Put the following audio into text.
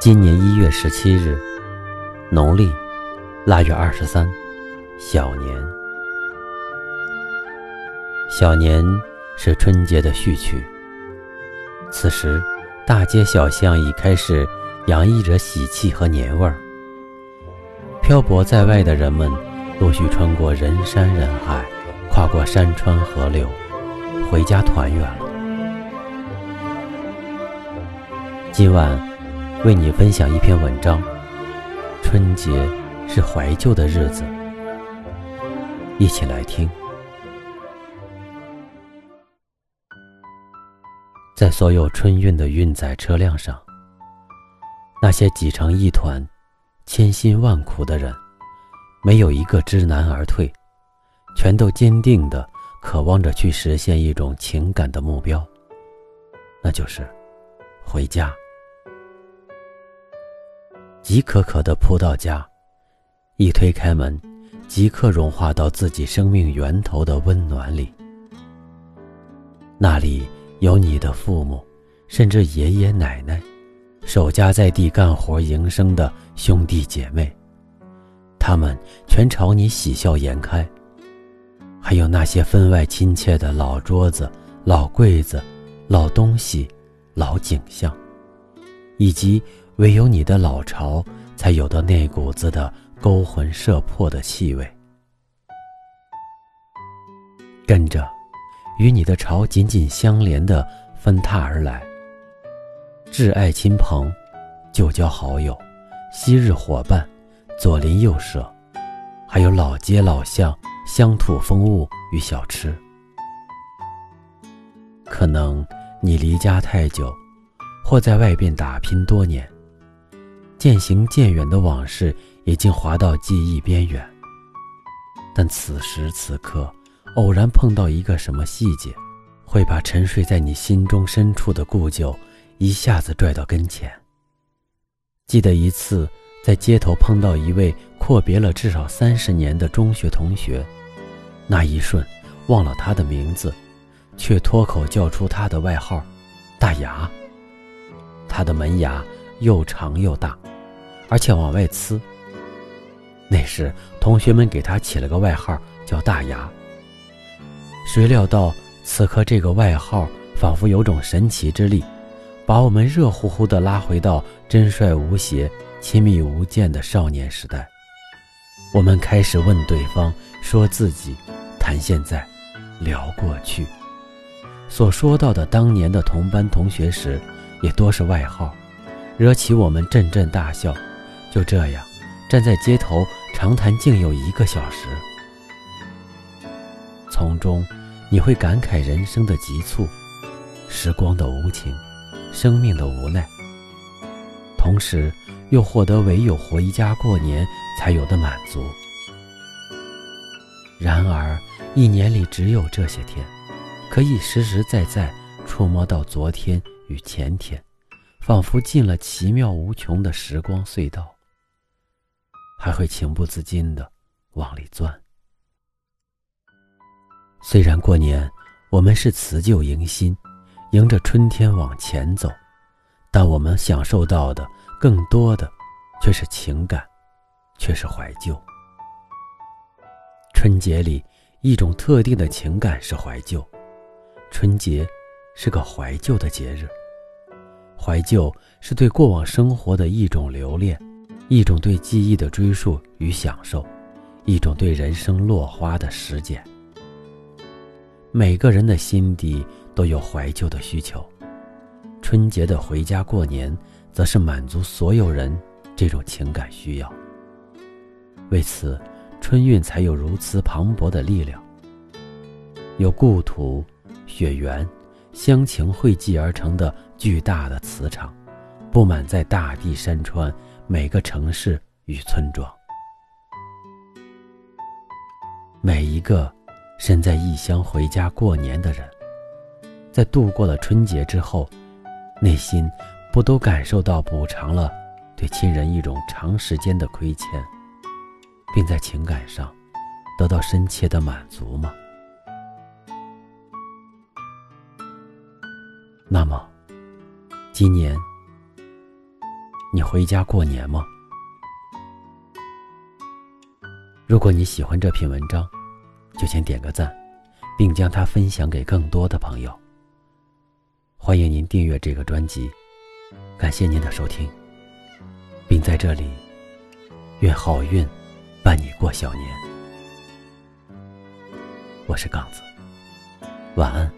今年一月十七日，农历腊月二十三，小年。小年是春节的序曲。此时，大街小巷已开始洋溢着喜气和年味儿。漂泊在外的人们，陆续穿过人山人海，跨过山川河流，回家团圆了。今晚。为你分享一篇文章。春节是怀旧的日子，一起来听。在所有春运的运载车辆上，那些挤成一团、千辛万苦的人，没有一个知难而退，全都坚定的渴望着去实现一种情感的目标，那就是回家。急可可的扑到家，一推开门，即刻融化到自己生命源头的温暖里。那里有你的父母，甚至爷爷奶奶，守家在地干活营生的兄弟姐妹，他们全朝你喜笑颜开。还有那些分外亲切的老桌子、老柜子、老东西、老景象，以及。唯有你的老巢，才有的那股子的勾魂摄魄的气味。跟着，与你的巢紧紧相连的分踏而来，挚爱亲朋，旧交好友，昔日伙伴，左邻右舍，还有老街老巷、乡土风物与小吃。可能你离家太久，或在外边打拼多年。渐行渐远的往事已经滑到记忆边缘，但此时此刻，偶然碰到一个什么细节，会把沉睡在你心中深处的故旧一下子拽到跟前。记得一次在街头碰到一位阔别了至少三十年的中学同学，那一瞬忘了他的名字，却脱口叫出他的外号“大牙”。他的门牙又长又大。而且往外呲。那时，同学们给他起了个外号，叫“大牙”。谁料到，此刻这个外号仿佛有种神奇之力，把我们热乎乎的拉回到真率无邪、亲密无间的少年时代。我们开始问对方，说自己，谈现在，聊过去。所说到的当年的同班同学时，也多是外号，惹起我们阵阵大笑。就这样，站在街头长谈，竟有一个小时。从中，你会感慨人生的急促，时光的无情，生命的无奈。同时，又获得唯有回家过年才有的满足。然而，一年里只有这些天，可以实实在在触摸到昨天与前天，仿佛进了奇妙无穷的时光隧道。还会情不自禁的往里钻。虽然过年我们是辞旧迎新，迎着春天往前走，但我们享受到的更多的却是情感，却是怀旧。春节里一种特定的情感是怀旧，春节是个怀旧的节日，怀旧是对过往生活的一种留恋。一种对记忆的追溯与享受，一种对人生落花的实践。每个人的心底都有怀旧的需求，春节的回家过年，则是满足所有人这种情感需要。为此，春运才有如此磅礴的力量。有故土、血缘、乡情汇集而成的巨大的磁场，布满在大地山川。每个城市与村庄，每一个身在异乡回家过年的人，在度过了春节之后，内心不都感受到补偿了对亲人一种长时间的亏欠，并在情感上得到深切的满足吗？那么，今年。你回家过年吗？如果你喜欢这篇文章，就请点个赞，并将它分享给更多的朋友。欢迎您订阅这个专辑，感谢您的收听，并在这里愿好运伴你过小年。我是杠子，晚安。